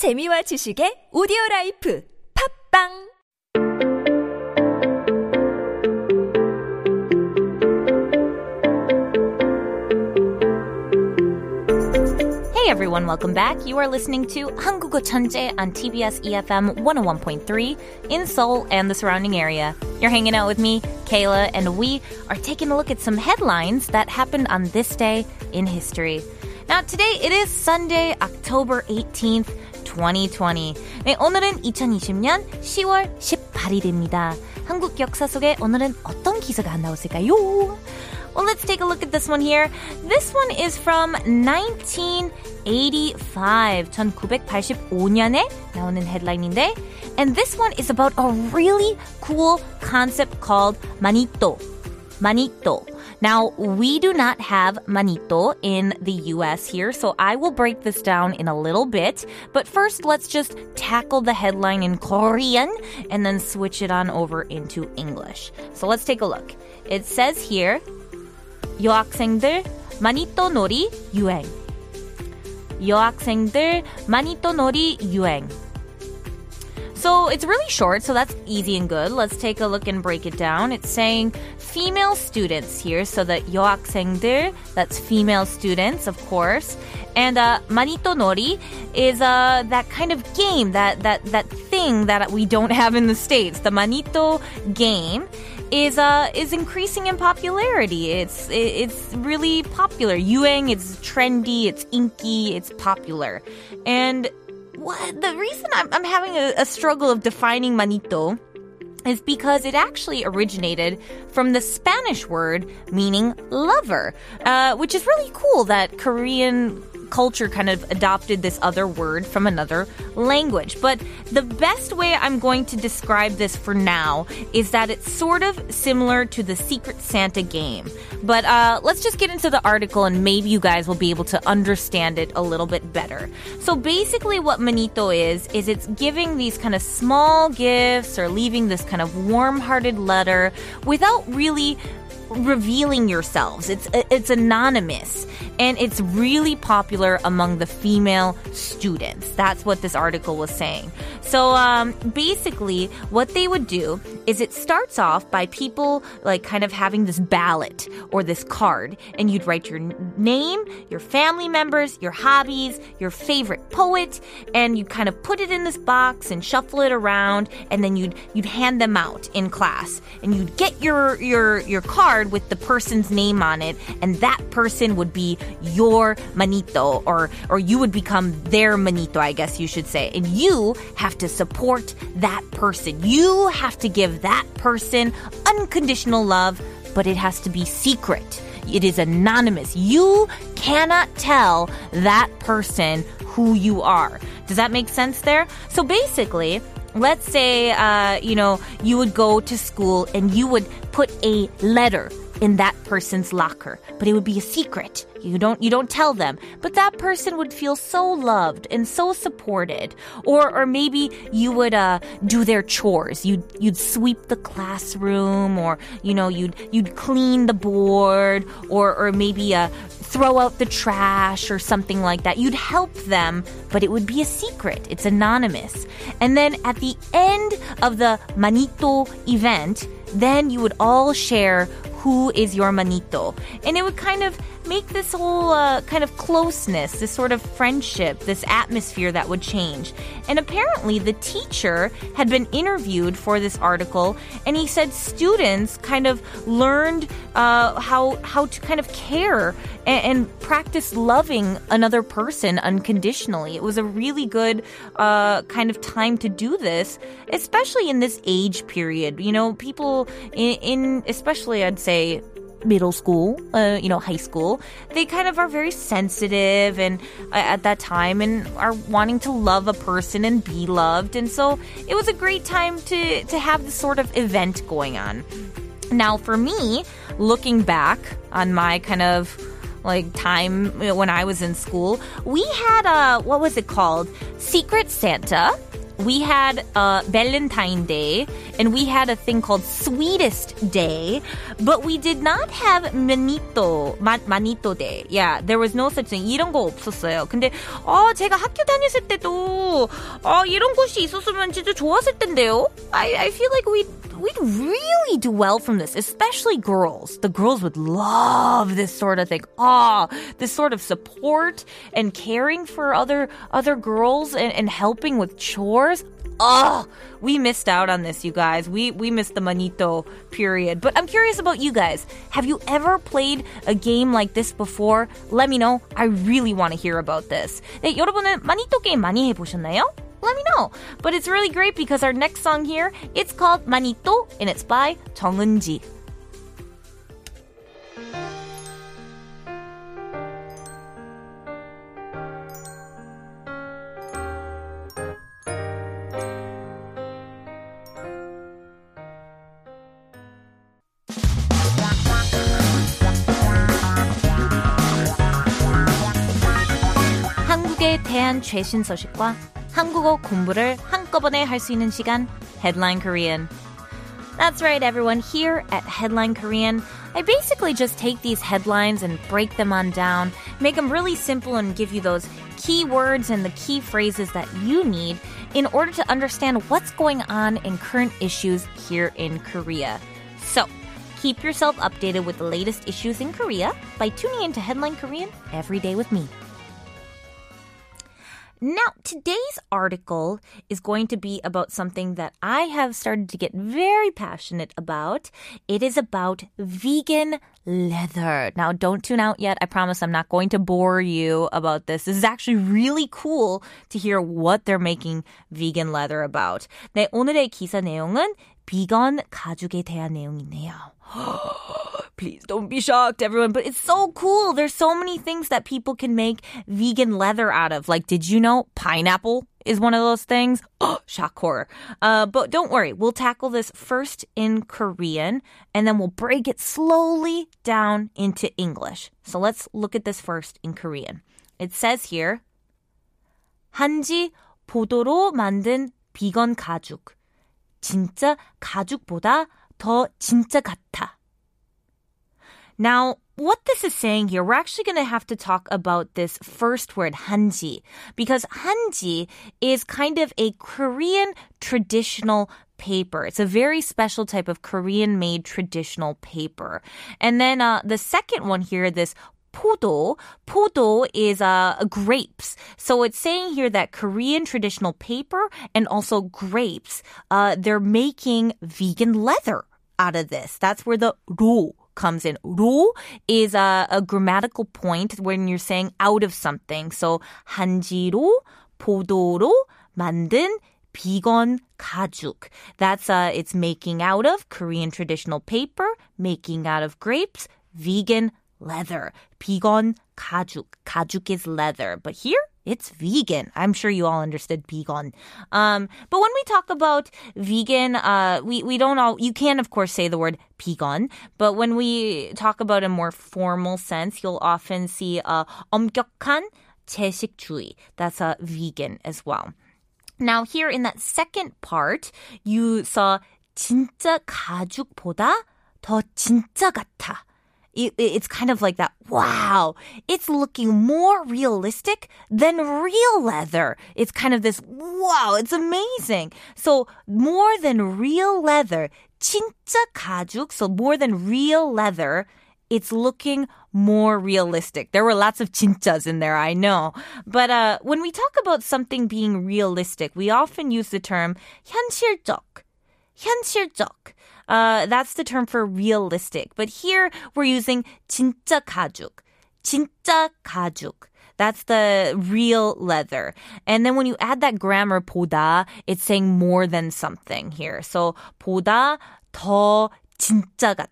재미와 지식의 오디오 라이프 팝빵 Hey everyone, welcome back. You are listening to 한국어 천재 on TBS EFM 101.3 in Seoul and the surrounding area. You're hanging out with me, Kayla, and we are taking a look at some headlines that happened on this day in history. Now, today it is Sunday, October 18th, 2020. 네, 오늘은 2020년 10월 18일입니다. 한국 역사 속에 오늘은 어떤 기사가 나왔을까요? Well, let's take a look at this one here. This one is from 1985. 1985년에 나오는 headline인데, and this one is about a really cool concept called manito. Manito. Now, we do not have manito in the US here, so I will break this down in a little bit. But first, let's just tackle the headline in Korean and then switch it on over into English. So let's take a look. It says here, 여학생들 마니또 놀이 유행. 여학생들 마니또 놀이 유행. So it's really short, so that's easy and good. Let's take a look and break it down. It's saying female students here, so that 여학생들, that's female students, of course. And uh, manito nori is uh, that kind of game, that, that, that thing that we don't have in the States. The manito game is uh is increasing in popularity. It's it's really popular. Yueng, it's trendy, it's inky, it's popular. And what the reason I'm, I'm having a, a struggle of defining manito is because it actually originated from the Spanish word meaning lover, uh, which is really cool that Korean culture kind of adopted this other word from another language. But the best way I'm going to describe this for now is that it's sort of similar to the Secret Santa game. But uh, let's just get into the article and maybe you guys will be able to understand it a little bit better. So basically, what Manito is, is it's giving these kind of small gifts or leaving this kind of warm hearted letter without really revealing yourselves. It's it's anonymous and it's really popular among the female students. That's what this article was saying. So um, basically, what they would do is it starts off by people like kind of having this ballot or this card, and you'd write your name, your family members, your hobbies, your favorite poet, and you kind of put it in this box and shuffle it around, and then you'd you'd hand them out in class, and you'd get your your your card with the person's name on it, and that person would be your manito, or or you would become their manito, I guess you should say, and you have to support that person. You have to give that person unconditional love, but it has to be secret. It is anonymous. You cannot tell that person who you are. Does that make sense there? So basically, let's say uh, you know you would go to school and you would put a letter in that person's locker but it would be a secret you don't you don't tell them but that person would feel so loved and so supported or or maybe you would uh, do their chores you'd you'd sweep the classroom or you know you'd you'd clean the board or or maybe uh, throw out the trash or something like that. You'd help them, but it would be a secret. It's anonymous. And then at the end of the manito event, then you would all share who is your manito. And it would kind of make this whole uh, kind of closeness, this sort of friendship, this atmosphere that would change. And apparently, the teacher had been interviewed for this article, and he said students kind of learned uh, how how to kind of care and, and, practice loving another person unconditionally. It was a really good uh, kind of time to do this, especially in this age period. You know, people in, in especially I'd say middle school, uh, you know, high school, they kind of are very sensitive and uh, at that time and are wanting to love a person and be loved. And so it was a great time to, to have this sort of event going on. Now, for me, looking back on my kind of like time when I was in school, we had a, what was it called? Secret Santa we had uh, Valentine Day and we had a thing called Sweetest Day, but we did not have Manito, Ma, Manito Day. Yeah, there was no such thing. 이런 거 없었어요. 근데 어, 제가 학교 다녔을 때도 어, 이런 곳이 있었으면 진짜 좋았을 텐데요. I, I feel like we we'd really do well from this, especially girls. The girls would love this sort of thing. Ah, oh, this sort of support and caring for other other girls and, and helping with chores. Oh, we missed out on this, you guys. We we missed the manito period. But I'm curious about you guys. Have you ever played a game like this before? Let me know. I really want to hear about this. 네, 여러분은 마니또 게임 많이 해보셨나요? let me know. But it's really great because our next song here, it's called Manito and it's by 정은지. 한국에 대한 최신 소식과 한국어 공부를 한꺼번에 할 수 있는 시간 Headline Korean. That's right, everyone. Here at Headline Korean, I basically just take these headlines and break them on down, make them really simple, and give you those key words and the key phrases that you need in order to understand what's going on in current issues here in Korea. So, keep yourself updated with the latest issues in Korea by tuning into Headline Korean every day with me. Now, today's article is going to be about something that I have started to get very passionate about. It is about vegan leather. Now, don't tune out yet. I promise I'm not going to bore you about this. This is actually really cool to hear what they're making vegan leather about. 네, 오늘의 기사 내용은 비건 가죽에 대한 내용이네요. Please don't be shocked, everyone. But it's so cool. There's so many things that people can make vegan leather out of. Like, did you know pineapple is one of those things? Oh, shock horror. Uh, but don't worry, we'll tackle this first in Korean and then we'll break it slowly down into English. So let's look at this first in Korean. It says here, 한지 포도로 만든 비건 가죽. 진짜 가죽보다 더 진짜 같아. Now, what this is saying here, we're actually going to have to talk about this first word, hanji, because hanji is kind of a Korean traditional paper. It's a very special type of Korean made traditional paper. And then uh, the second one here, this 포도. 포도 is uh, grapes. So it's saying here that Korean traditional paper and also grapes, uh, they're making vegan leather out of this. That's where the 로 comes in. 로 is a, a grammatical point when you're saying out of something. So 한지로, 포도로 만든 비건 가죽. That's uh, it's making out of Korean traditional paper, making out of grapes, vegan leather. 비건 가죽. 가죽 is leather. But here, it's vegan. I'm sure you all understood vegan. Um, but when we talk about vegan, uh, we, we don't all, you can of course say the word vegan, but when we talk about a more formal sense, you'll often see uh, 엄격한 채식주의. That's a vegan as well. Now here in that second part, you saw 진짜 가죽보다 더 진짜 같아 it, it's kind of like that. Wow, it's looking more realistic than real leather. It's kind of this, wow, it's amazing. So more than real leather, 진짜 가죽, so more than real leather, it's looking more realistic. There were lots of 진짜s in there, I know. But uh, when we talk about something being realistic, we often use the term 현실적. 현실적. Uh, that's the term for realistic. But here we're using 진짜 가죽. 진짜 가죽. That's the real leather. And then when you add that grammar 보다, it's saying more than something here. So 보다 더 진짜 같다.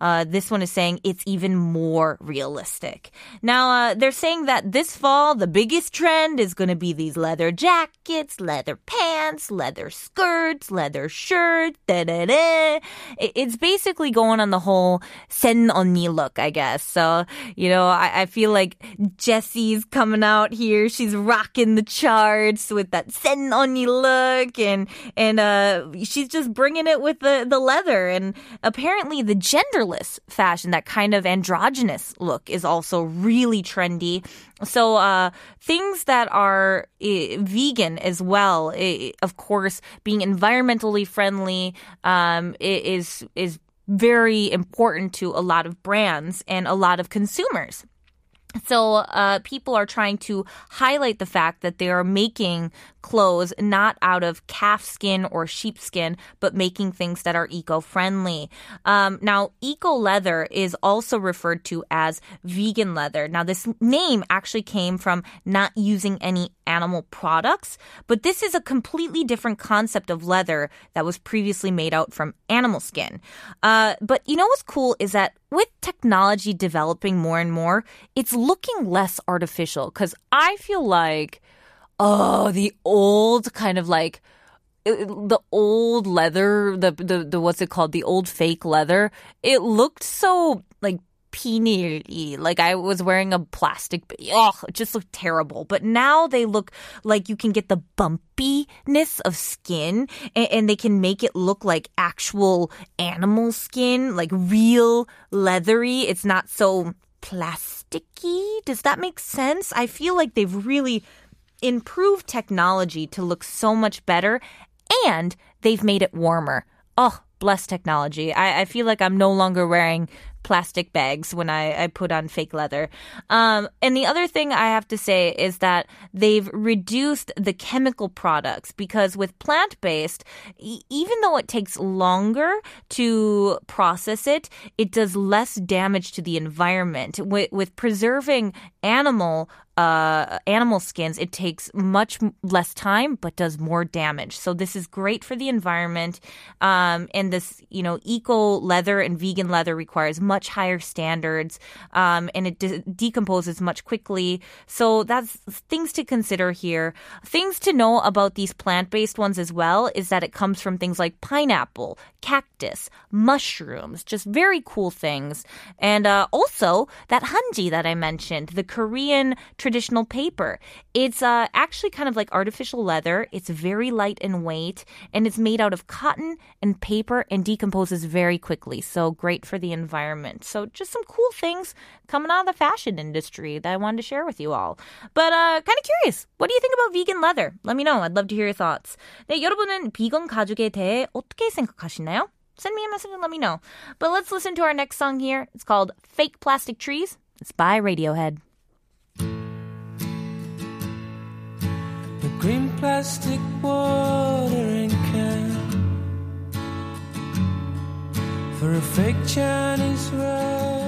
Uh, this one is saying it's even more realistic. Now, uh, they're saying that this fall, the biggest trend is going to be these leather jackets, leather pants, leather skirts, leather shirt. Da-da-da. It's basically going on the whole sen 언니 look, I guess. So, you know, I, I feel like Jessi's coming out here. She's rocking the charts with that sen 언니 look, and and uh, she's just bringing it with the the leather. And apparently, the genderless fashion, that kind of androgynous look is also really trendy. So, uh, things that are uh, vegan as well, uh, of course, being environmentally friendly, um, is, is very important to a lot of brands and a lot of consumers. So uh, people are trying to highlight the fact that they are making clothes not out of calf skin or sheepskin, but making things that are eco-friendly. Um, now, eco leather is also referred to as vegan leather. Now, this name actually came from not using any animal products, but this is a completely different concept of leather that was previously made out from animal skin. Uh, but you know what's cool is that with technology developing more and more, it's looking less artificial because I feel like oh, the old kind of like the old leather, the, the the what's it called, the old fake leather. It looked so like peony, like I was wearing a plastic. Oh, it just looked terrible. But now they look like you can get the bumpiness of skin, and, and they can make it look like actual animal skin, like real leathery. It's not so plasticky. Does that make sense? I feel like they've really improved technology to look so much better and they've made it warmer. Oh, bless technology. I, I feel like I'm no longer wearing plastic bags when I, I put on fake leather. Um, and the other thing I have to say is that they've reduced the chemical products because with plant based, e- even though it takes longer to process it, it does less damage to the environment. With, with preserving animal uh, animal skins, it takes much less time but does more damage. So this is great for the environment. Um, and this, you know, eco leather and vegan leather requires much higher standards, um, and it de- decomposes much quickly. So that's things to consider here. Things to know about these plant-based ones as well is that it comes from things like pineapple, cactus, mushrooms, just very cool things. And uh, also that hanji that I mentioned, the Korean traditional paper. It's uh, actually kind of like artificial leather. It's very light in weight and it's made out of cotton and paper and decomposes very quickly. So great for the environment So just some cool things coming out of the fashion industry that I wanted to share with you all. But uh, kind of curious. What do you think about vegan leather? Let me know. I'd love to hear your thoughts. 네, 여러분은 비건 가죽에 대해 어떻게 생각하시나요? Send me a message and let me know. But let's listen to our next song here. It's called Fake Plastic Trees. It's by Radiohead. green plastic watering fake Chinese ride.